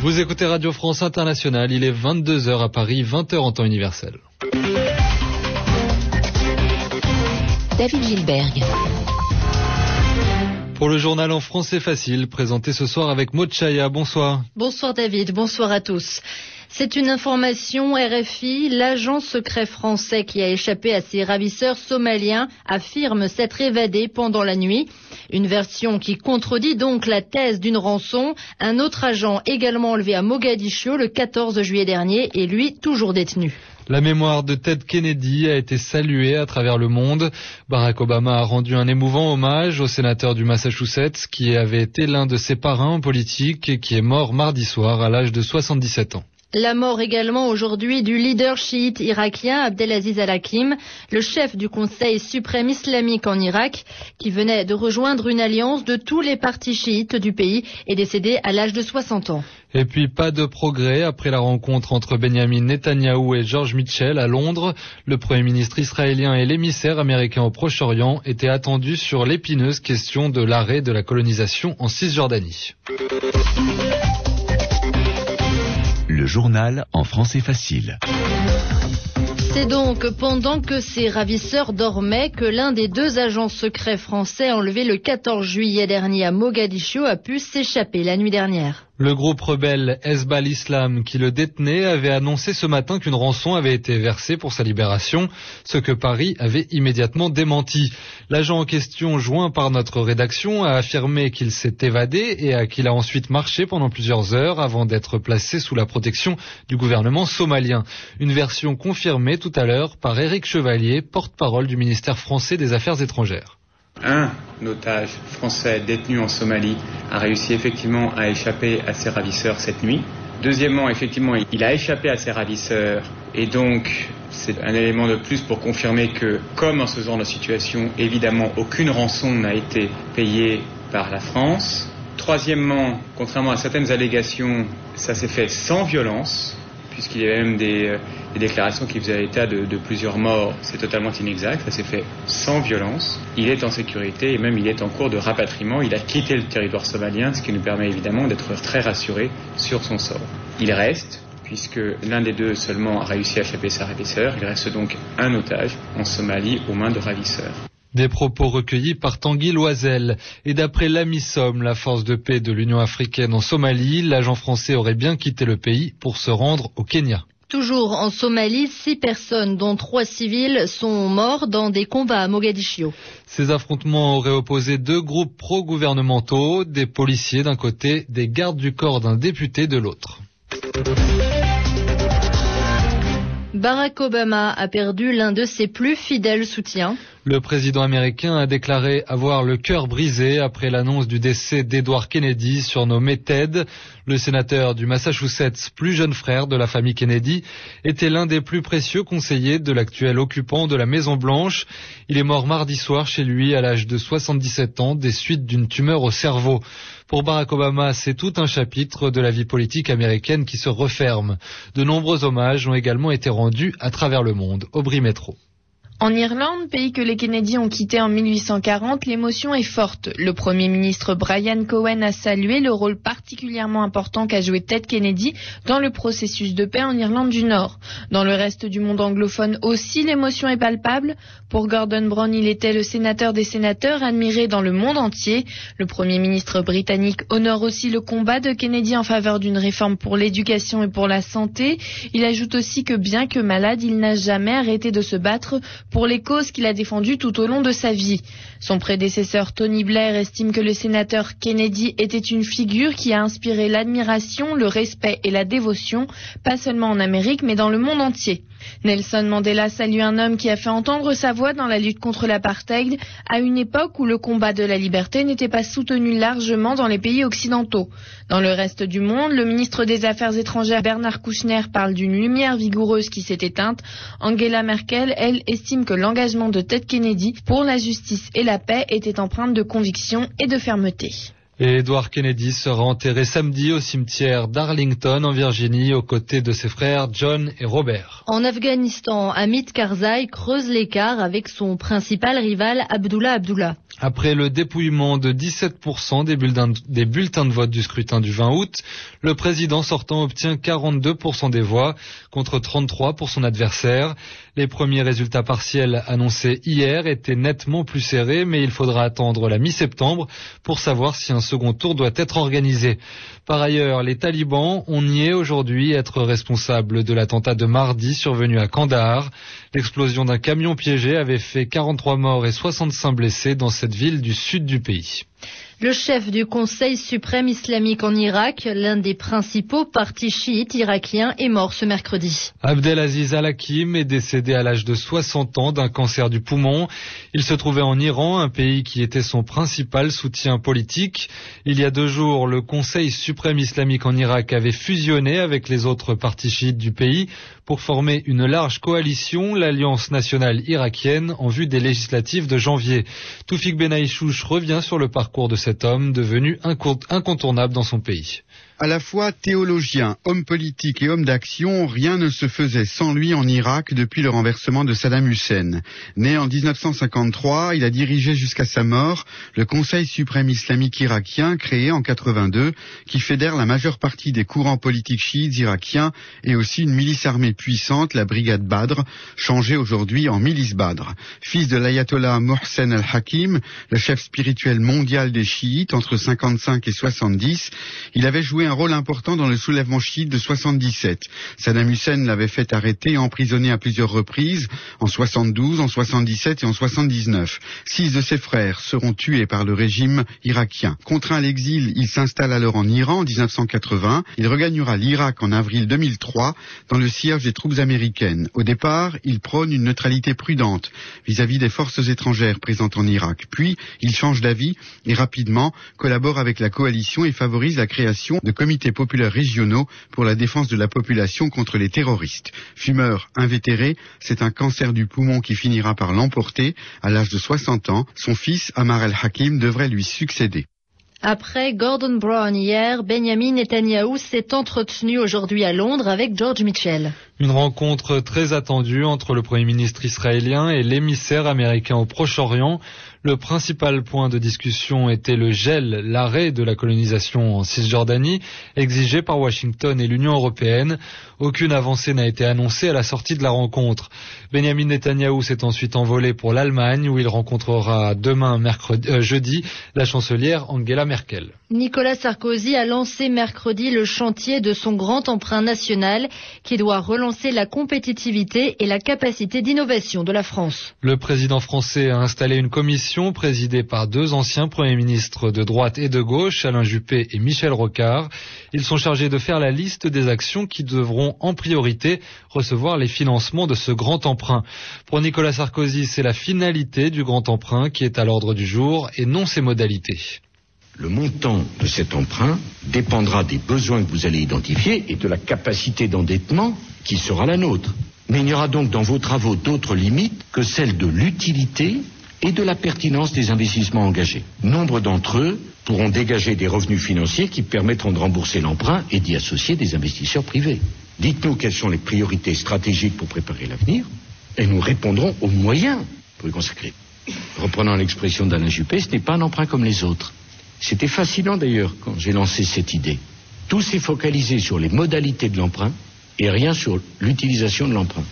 Vous écoutez Radio France Internationale, il est 22h à Paris, 20h en temps universel. David Gilberg. Pour le journal en français facile, présenté ce soir avec Maud. Bonsoir. Bonsoir David, bonsoir à tous. C'est une information RFI. L'agent secret français qui a échappé à ses ravisseurs somaliens affirme s'être évadé pendant la nuit. Une version qui contredit donc la thèse d'une rançon. Un autre agent également enlevé à Mogadiscio le 14 juillet dernier et lui toujours détenu. La mémoire de Ted Kennedy a été saluée à travers le monde. Barack Obama a rendu un émouvant hommage au sénateur du Massachusetts qui avait été l'un de ses parrains politiques et qui est mort mardi soir à l'âge de 77 ans. La mort également aujourd'hui du leader chiite irakien Abdelaziz al-Hakim, le chef du Conseil suprême islamique en Irak, qui venait de rejoindre une alliance de tous les partis chiites du pays et décédé à l'âge de 60 ans. Et puis pas de progrès après la rencontre entre Benjamin Netanyahou et George Mitchell à Londres. Le Premier ministre israélien et l'émissaire américain au Proche-Orient étaient attendus sur l'épineuse question de l'arrêt de la colonisation en Cisjordanie. Journal en français facile. C'est donc pendant que ces ravisseurs dormaient que l'un des deux agents secrets français enlevé le 14 juillet dernier à Mogadiscio a pu s'échapper la nuit dernière. Le groupe rebelle Hezbollah Islam qui le détenait avait annoncé ce matin qu'une rançon avait été versée pour sa libération, ce que Paris avait immédiatement démenti. L'agent en question, joint par notre rédaction, a affirmé qu'il s'est évadé et qu'il a ensuite marché pendant plusieurs heures avant d'être placé sous la protection du gouvernement somalien. Une version confirmée tout à l'heure par Éric Chevalier, porte-parole du ministère français des Affaires étrangères. Un otage français détenu en Somalie a réussi effectivement à échapper à ses ravisseurs cette nuit. Deuxièmement, effectivement, il a échappé à ses ravisseurs et donc c'est un élément de plus pour confirmer que, comme en ce genre de situation, évidemment, aucune rançon n'a été payée par la France. Troisièmement, contrairement à certaines allégations, ça s'est fait sans violence puisqu'il y avait même des, des, déclarations qui faisaient état de, de plusieurs morts. C'est totalement inexact, ça s'est fait sans violence. Il est en sécurité et même il est en cours de rapatriement. Il a quitté le territoire somalien, ce qui nous permet évidemment d'être très rassurés sur son sort. Il reste, puisque l'un des deux seulement a réussi à échapper sa ravisseur, il reste donc un otage en Somalie aux mains de ravisseurs. Des propos recueillis par Tanguy Loisel. Et d'après l'AMISOM, la force de paix de l'Union africaine en Somalie, l'agent français aurait bien quitté le pays pour se rendre au Kenya. Toujours en Somalie, six personnes, dont trois civils, sont morts dans des combats à Mogadiscio. Ces affrontements auraient opposé deux groupes pro-gouvernementaux, des policiers d'un côté, des gardes du corps d'un député de l'autre. Barack Obama a perdu l'un de ses plus fidèles soutiens. Le président américain a déclaré avoir le cœur brisé après l'annonce du décès d'Edward Kennedy, surnommé Ted. Le sénateur du Massachusetts, plus jeune frère de la famille Kennedy, était l'un des plus précieux conseillers de l'actuel occupant de la Maison Blanche. Il est mort mardi soir chez lui à l'âge de 77 ans des suites d'une tumeur au cerveau. Pour Barack Obama, c'est tout un chapitre de la vie politique américaine qui se referme. De nombreux hommages ont également été rendus à travers le monde. Aubry Métro. En Irlande, pays que les Kennedy ont quitté en 1840, l'émotion est forte. Le Premier ministre Brian Cohen a salué le rôle particulièrement important qu'a joué Ted Kennedy dans le processus de paix en Irlande du Nord. Dans le reste du monde anglophone aussi, l'émotion est palpable. Pour Gordon Brown, il était le sénateur des sénateurs admiré dans le monde entier. Le Premier ministre britannique honore aussi le combat de Kennedy en faveur d'une réforme pour l'éducation et pour la santé. Il ajoute aussi que bien que malade, il n'a jamais arrêté de se battre pour les causes qu'il a défendues tout au long de sa vie. Son prédécesseur Tony Blair estime que le sénateur Kennedy était une figure qui a inspiré l'admiration, le respect et la dévotion, pas seulement en Amérique, mais dans le monde entier. Nelson Mandela salue un homme qui a fait entendre sa voix dans la lutte contre l'apartheid à une époque où le combat de la liberté n'était pas soutenu largement dans les pays occidentaux. Dans le reste du monde, le ministre des Affaires étrangères Bernard Kouchner parle d'une lumière vigoureuse qui s'est éteinte. Angela Merkel, elle, estime que l'engagement de Ted Kennedy pour la justice et la paix était empreinte de conviction et de fermeté. Et Edward Kennedy sera enterré samedi au cimetière d'Arlington en Virginie aux côtés de ses frères John et Robert. En Afghanistan, Hamid Karzai creuse l'écart avec son principal rival Abdullah Abdullah. Après le dépouillement de 17% des bulletins, des bulletins de vote du scrutin du 20 août, le président sortant obtient 42% des voix contre 33 pour son adversaire. Les premiers résultats partiels annoncés hier étaient nettement plus serrés, mais il faudra attendre la mi-septembre pour savoir si un second tour doit être organisé. Par ailleurs, les talibans ont nié aujourd'hui être responsables de l'attentat de mardi survenu à Kandahar. L'explosion d'un camion piégé avait fait 43 morts et 65 blessés dans cette ville du sud du pays. Le chef du Conseil suprême islamique en Irak, l'un des principaux partis chiites irakiens, est mort ce mercredi. Abdelaziz Al-Hakim est décédé à l'âge de 60 ans d'un cancer du poumon. Il se trouvait en Iran, un pays qui était son principal soutien politique. Il y a deux jours, le Conseil suprême islamique en Irak avait fusionné avec les autres partis chiites du pays pour former une large coalition, l'Alliance nationale irakienne, en vue des législatives de janvier. Toufik Benaïchouch revient sur le parcours de cet homme devenu incontournable dans son pays. À la fois théologien, homme politique et homme d'action, rien ne se faisait sans lui en Irak depuis le renversement de Saddam Hussein. Né en 1953, il a dirigé jusqu'à sa mort le Conseil suprême islamique irakien créé en 82 qui fédère la majeure partie des courants politiques chiites irakiens et aussi une milice armée puissante, la brigade Badr, changée aujourd'hui en milice Badr. Fils de l'ayatollah Mohsen al-Hakim, le chef spirituel mondial des chiites entre 55 et 70, il avait joué un rôle important dans le soulèvement chiite de 77. Saddam Hussein l'avait fait arrêter et emprisonner à plusieurs reprises, en 72, en 77 et en 79. Six de ses frères seront tués par le régime irakien. Contraint à l'exil, il s'installe alors en Iran en 1980. Il regagnera l'Irak en avril 2003 dans le siège des troupes américaines. Au départ, il prône une neutralité prudente vis-à-vis -vis des forces étrangères présentes en Irak. Puis, il change d'avis et rapidement collabore avec la coalition et favorise la création de comités populaires régionaux pour la défense de la population contre les terroristes. Fumeur invétéré, c'est un cancer du poumon qui finira par l'emporter. À l'âge de 60 ans, son fils, Amar el-Hakim, devrait lui succéder. Après Gordon Brown hier, Benjamin Netanyahu s'est entretenu aujourd'hui à Londres avec George Mitchell. Une rencontre très attendue entre le Premier ministre israélien et l'émissaire américain au Proche-Orient. Le principal point de discussion était le gel, l'arrêt de la colonisation en Cisjordanie, exigé par Washington et l'Union européenne. Aucune avancée n'a été annoncée à la sortie de la rencontre. Benjamin Netanyahu s'est ensuite envolé pour l'Allemagne où il rencontrera demain mercredi, euh, jeudi la chancelière Angela Merkel. Nicolas Sarkozy a lancé mercredi le chantier de son grand emprunt national qui doit relancer la compétitivité et la capacité d'innovation de la France. Le président français a installé une commission présidée par deux anciens premiers ministres de droite et de gauche, Alain Juppé et Michel Rocard. Ils sont chargés de faire la liste des actions qui devront en priorité recevoir les financements de ce grand emprunt. Pour Nicolas Sarkozy, c'est la finalité du grand emprunt qui est à l'ordre du jour et non ses modalités. Le montant de cet emprunt dépendra des besoins que vous allez identifier et de la capacité d'endettement qui sera la nôtre. Mais il y aura donc dans vos travaux d'autres limites que celles de l'utilité et de la pertinence des investissements engagés. Nombre d'entre eux pourront dégager des revenus financiers qui permettront de rembourser l'emprunt et d'y associer des investisseurs privés. Dites-nous quelles sont les priorités stratégiques pour préparer l'avenir et nous répondrons aux moyens pour y consacrer. Reprenant l'expression d'Alain Juppé, ce n'est pas un emprunt comme les autres. C'était fascinant d'ailleurs quand j'ai lancé cette idée. Tout s'est focalisé sur les modalités de l'emprunt et rien sur l'utilisation de l'emprunt.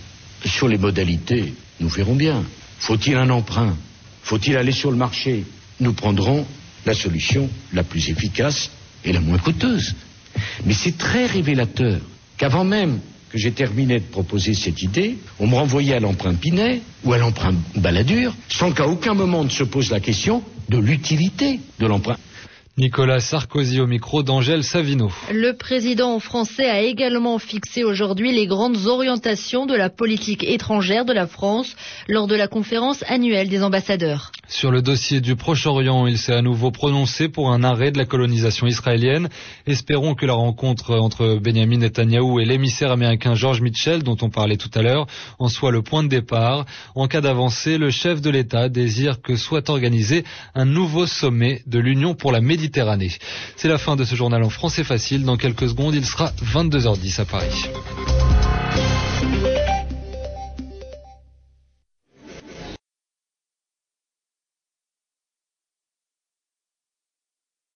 Sur les modalités, nous verrons bien. Faut-il un emprunt? Faut-il aller sur le marché? Nous prendrons la solution la plus efficace et la moins coûteuse. Mais c'est très révélateur qu'avant même que j'ai terminé de proposer cette idée, on me renvoyait à l'emprunt Pinet ou à l'emprunt Balladur, sans qu'à aucun moment ne se pose la question de l'utilité de l'emprunt. Nicolas Sarkozy au micro d'Angèle Savino. Le président français a également fixé aujourd'hui les grandes orientations de la politique étrangère de la France lors de la conférence annuelle des ambassadeurs. Sur le dossier du Proche-Orient, il s'est à nouveau prononcé pour un arrêt de la colonisation israélienne. Espérons que la rencontre entre Benjamin Netanyahou et l'émissaire américain George Mitchell, dont on parlait tout à l'heure, en soit le point de départ. En cas d'avancée, le chef de l'État désire que soit organisé un nouveau sommet de l'Union pour la C'est la fin de ce journal en français facile. Dans quelques secondes, il sera 22h10 à Paris.